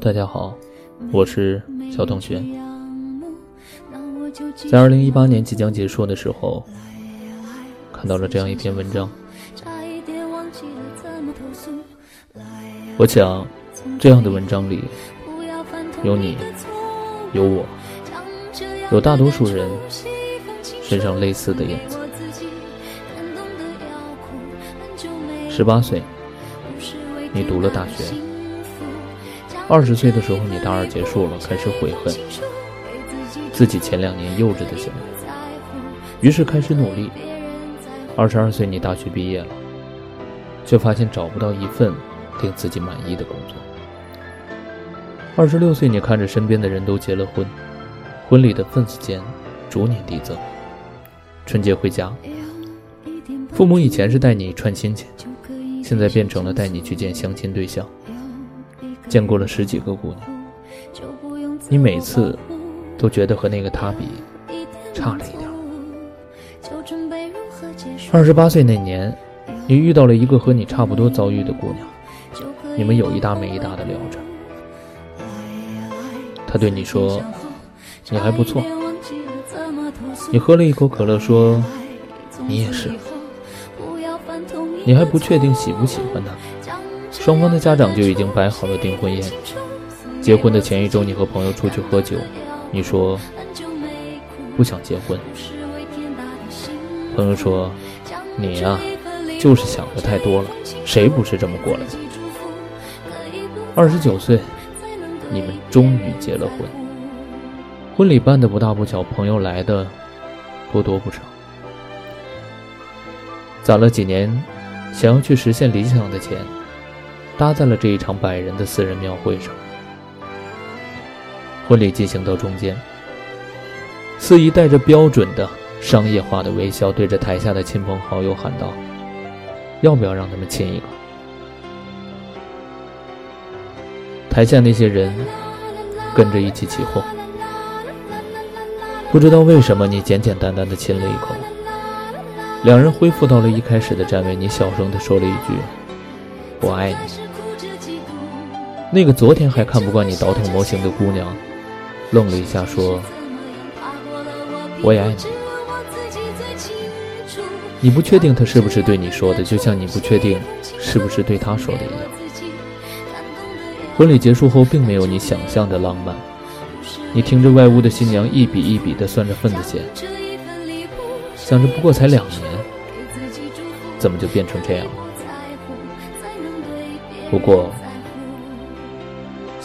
大家好，我是小同学。在二零一八年即将结束的时候，看到了这样一篇文章。差一点忘记了怎么投诉。我想，这样的文章里有你有我，有大多数人身上类似的影子。十八岁，你读了大学二十岁的时候，你大二结束了，开始悔恨自己前两年幼稚的行为，于是开始努力。二十二岁，你大学毕业了，却发现找不到一份令自己满意的工作。二十六岁，你看着身边的人都结了婚，婚礼的份子钱逐年递增。春节回家，父母以前是带你串亲戚，现在变成了带你去见相亲对象，见过了十几个姑娘，你每次都觉得和那个她比差了一点。二十八岁那年，你遇到了一个和你差不多遭遇的姑娘，你们有一搭没一搭的聊着。他对你说：“你还不错。”你喝了一口可乐，说：“你也是。”你还不确定喜不喜欢她，双方的家长就已经摆好了订婚宴。结婚的前一周，你和朋友出去喝酒，你说不想结婚。朋友说：“你呀、就是想的太多了，谁不是这么过来的？”二十九岁，你们终于结了婚，婚礼办的不大不小，朋友来的不多不少。攒了几年，想要去实现理想的钱，搭在了这一场百人的私人庙会上。婚礼进行到中间，司仪带着标准的商业化的微笑，对着台下的亲朋好友喊道：“要不要让他们亲一个？”台下那些人跟着一起起哄。不知道为什么，你简简单单的亲了一口。两人恢复到了一开始的站位，你小声的说了一句：“我爱你。”那个昨天还看不惯你倒腾模型的姑娘，愣了一下，说：“我也爱你。”你不确定他是不是对你说的，就像你不确定是不是对他说的一样。婚礼结束后，并没有你想象的浪漫。你听着外屋的新娘一笔一笔地算着份子钱，想着不过才两年，怎么就变成这样了？不过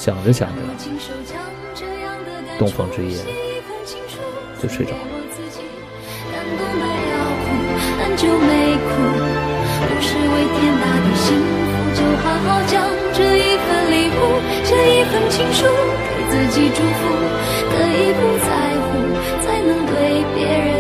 想着想着，东风之夜就睡着了。很久没哭，不是为天大的幸福，就好好将这一份礼物，这一份情书给自己祝福，可以不在乎，才能对别人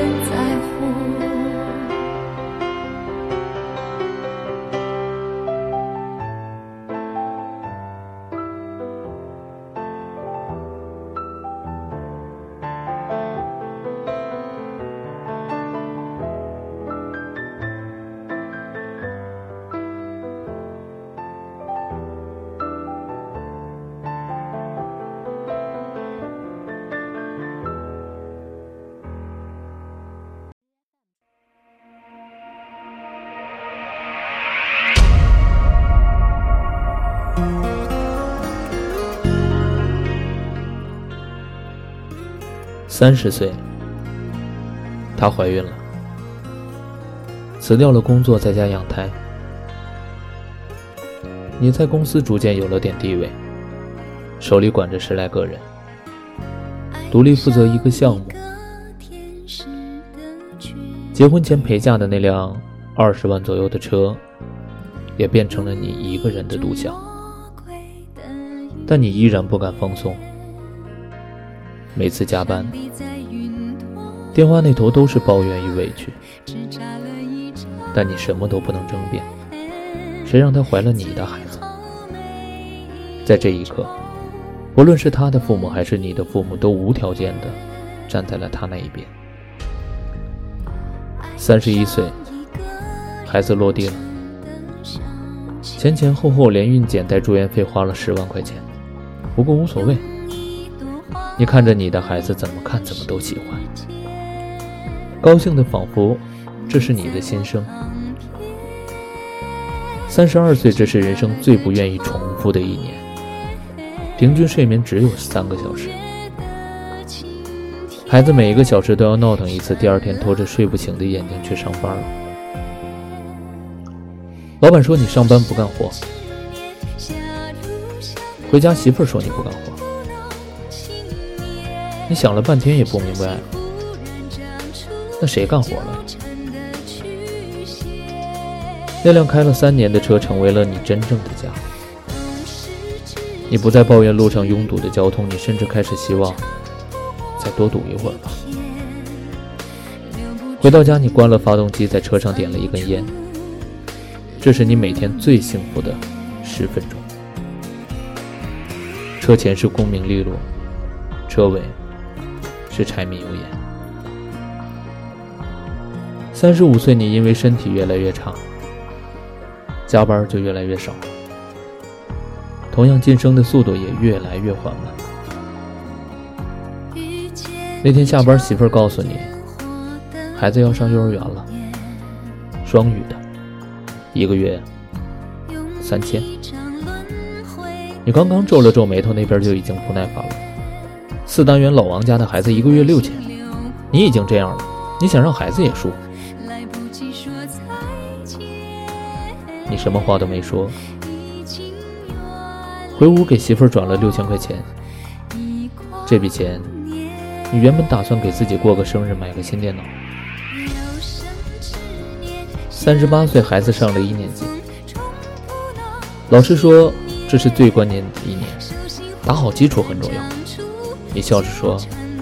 三十岁，她怀孕了，辞掉了工作，在家养胎。你在公司逐渐有了点地位，手里管着十来个人，独立负责一个项目。结婚前陪嫁的那辆二十万左右的车，也变成了你一个人的独享。但你依然不敢放松。每次加班，电话那头都是抱怨与委屈，但你什么都不能争辩。谁让她怀了你的孩子？在这一刻，无论是他的父母还是你的父母，都无条件的站在了他那一边。三十一岁，孩子落地了，前前后后连孕检带住院费花了十万块钱，不过无所谓。你看着你的孩子，怎么看怎么都喜欢，高兴的仿佛这是你的心声。三十二岁，这是人生最不愿意重复的一年。平均睡眠只有三个小时，孩子每一个小时都要闹腾一次，第二天拖着睡不醒的眼睛去上班了。老板说你上班不干活，回家媳妇儿说你不干活，你想了半天也不明白，那谁干活了？那辆开了三年的车成为了你真正的家。你不再抱怨路上拥堵的交通，你甚至开始希望再多堵一会儿吧。回到家，你关了发动机，在车上点了一根烟。这是你每天最幸福的十分钟。车前是功名利禄，车尾是柴米油盐。三十五岁，你因为身体越来越差，加班就越来越少。同样晋升的速度也越来越缓慢。那天下班，媳妇儿告诉你，孩子要上幼儿园了，双语的，一个月三千。你刚刚皱了皱眉头，那边就已经不耐烦了。四单元老王家的孩子一个月六千，你已经这样了，你想让孩子也输？你什么话都没说。回屋给媳妇儿转了六千块钱，这笔钱你原本打算给自己过个生日，买个新电脑。三十八岁，孩子上了一年级，老师说这是最关键的一年，打好基础很重要。你笑着说：“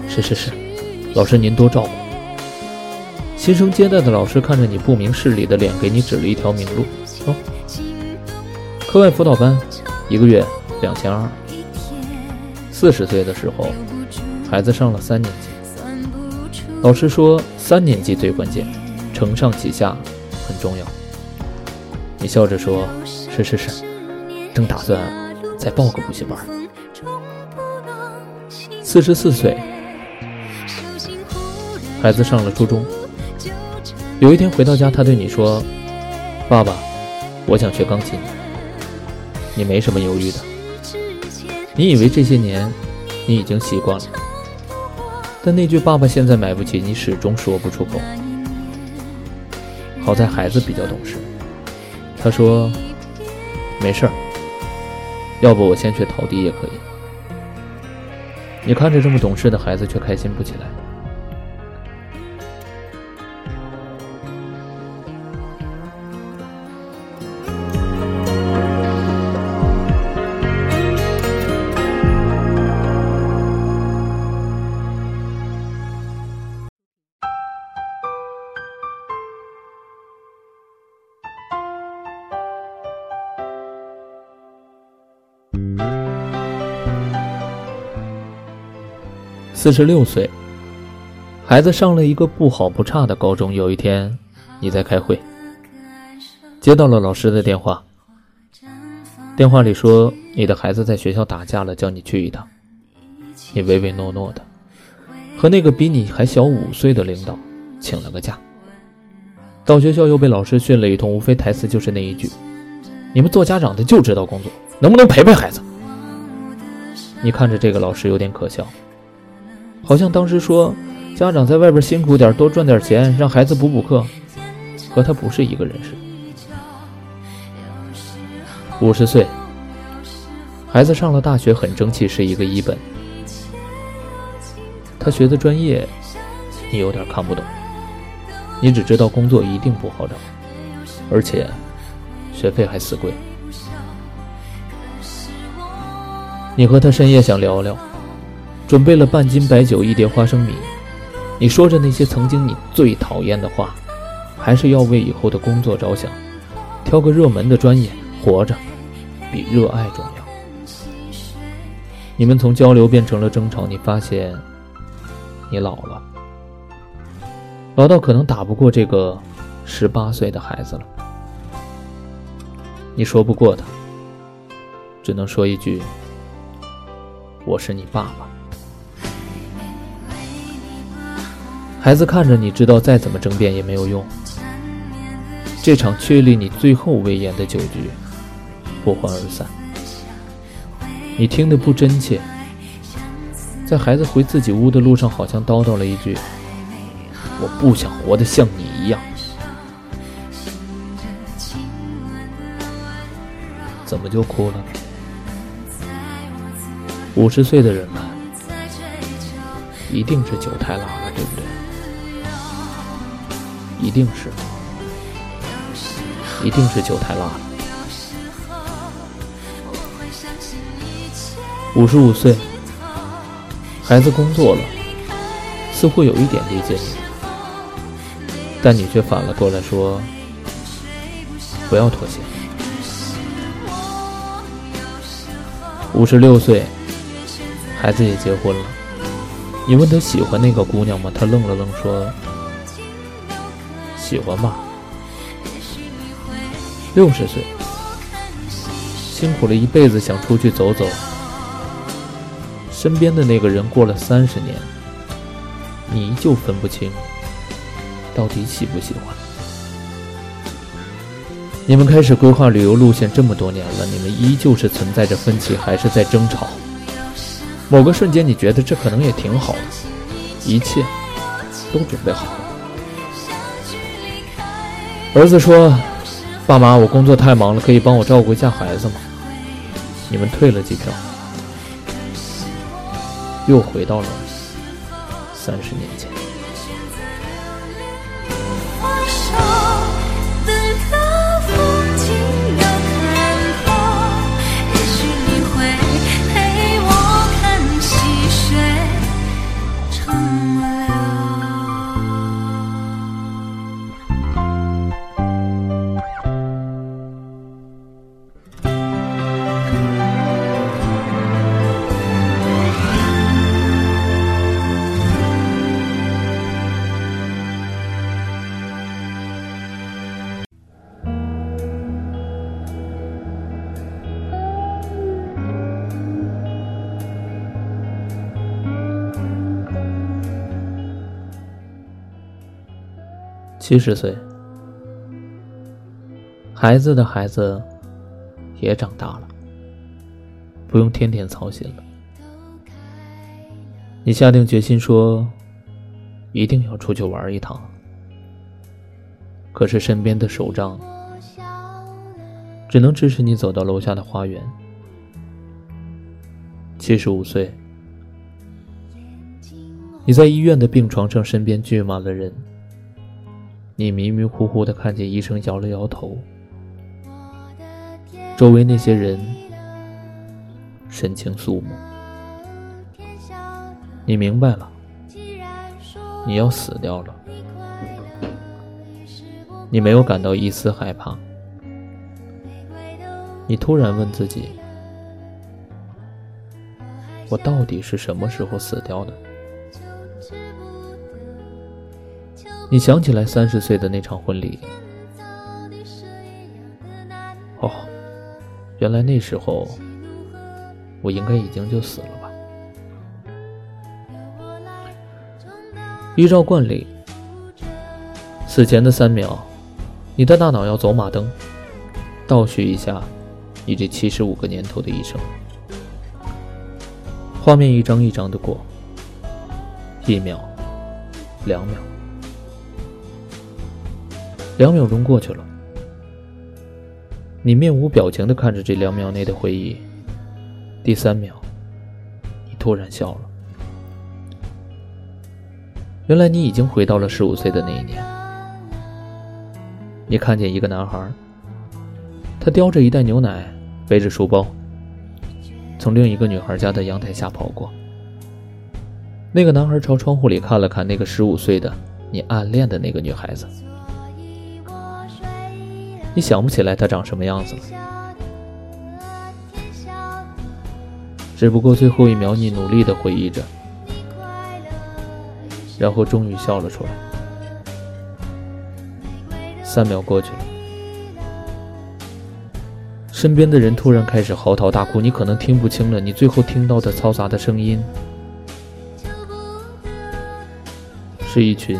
是是是，老师您多照顾。”新生接待的老师看着你不明事理的脸，给你指了一条明路：哦，课外辅导班，一个月。两千二。四十岁的时候，孩子上了三年级。老师说三年级最关键，承上启下很重要。你笑着说：“是是是，正打算再报个补习班。”四十四岁，孩子上了初中。有一天回到家，他对你说：“爸爸，我想学钢琴。”你没什么犹豫的。你以为这些年你已经习惯了，但那句“爸爸现在买不起”，你始终说不出口。好在孩子比较懂事，他说：“没事儿，要不我先去陶笛也可以。”你看着这么懂事的孩子，却开心不起来。四十六岁，孩子上了一个不好不差的高中。有一天，你在开会，接到了老师的电话。电话里说你的孩子在学校打架了，叫你去一趟。你唯唯诺诺的，和那个比你还小五岁的领导请了个假。到学校又被老师训了一通，无非台词就是那一句：“你们做家长的就知道工作，能不能陪陪孩子？”你看着这个老师有点可笑。好像当时说，家长在外边辛苦点，多赚点钱，让孩子补补课，和他不是一个人似的。五十岁，孩子上了大学，很争气，是一个一本。他学的专业，你有点看不懂。你只知道工作一定不好找，而且学费还死贵。你和他深夜想聊聊。准备了半斤白酒，一碟花生米。你说着那些曾经你最讨厌的话，还是要为以后的工作着想，挑个热门的专业，活着比热爱重要。你们从交流变成了争吵，你发现你老了，老到可能打不过这个十八岁的孩子了。你说不过他，只能说一句：“我是你爸爸。”孩子看着你，知道再怎么争辩也没有用。这场确立你最后威严的酒局，不欢而散。你听得不真切，在孩子回自己屋的路上，好像叨叨了一句：“我不想活得像你一样。”怎么就哭了？五十岁的人们，一定是酒太辣了，对不对？一定是，一定是酒太辣了。五十五岁，孩子工作了，似乎有一点理解你，但你却反了过来说：“不要妥协。”五十六岁，孩子也结婚了。你问他喜欢那个姑娘吗？他愣了愣，说：“喜欢吧。”六十岁，辛苦了一辈子，想出去走走。身边的那个人过了三十年，你依旧分不清到底喜不喜欢。你们开始规划旅游路线这么多年了，你们依旧是存在着分歧，还是在争吵？某个瞬间，你觉得这可能也挺好的，一切都准备好了。儿子说：“爸妈，我工作太忙了，可以帮我照顾一下孩子吗？”你们退了几票，又回到了三十年前。七十岁，孩子的孩子也长大了，不用天天操心了。你下定决心说，一定要出去玩一趟。可是身边的手杖只能支持你走到楼下的花园。七十五岁，你在医院的病床上，身边聚满了人。你迷迷糊糊的看见医生摇了摇头，周围那些人神情肃穆。你明白了，你要死掉了。你没有感到一丝害怕。你突然问自己：我到底是什么时候死掉的？你想起来三十岁的那场婚礼？哦，原来那时候我应该已经就死了吧？依照惯例，死前的三秒，你的大脑要走马灯，倒叙一下你这七十五个年头的一生。画面一张一张的过，一秒，两秒。两秒钟过去了，你面无表情的看着这两秒内的回忆。第三秒，你突然笑了。原来你已经回到了十五岁的那一年。你看见一个男孩，他叼着一袋牛奶，背着书包，从另一个女孩家的阳台下跑过。那个男孩朝窗户里看了看那个十五岁的你暗恋的那个女孩子。你想不起来他长什么样子了，只不过最后一秒，你努力的回忆着，然后终于笑了出来。三秒过去了，身边的人突然开始嚎啕大哭，你可能听不清了。你最后听到的嘈杂的声音，是一群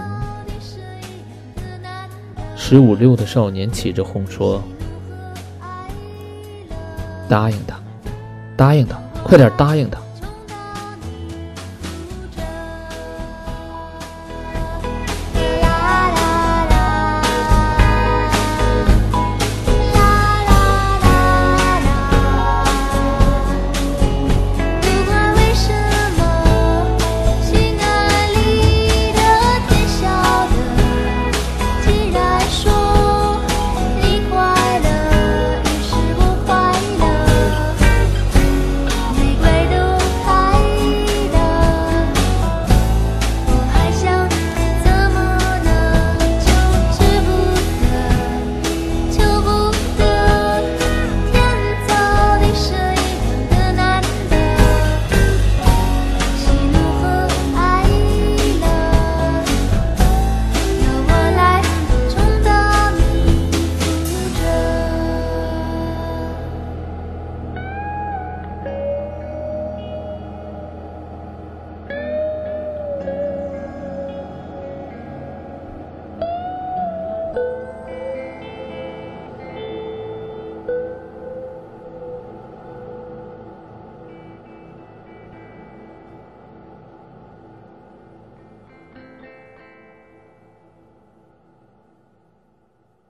十五六的少年起着哄说：“答应他，答应他。”快点答应他！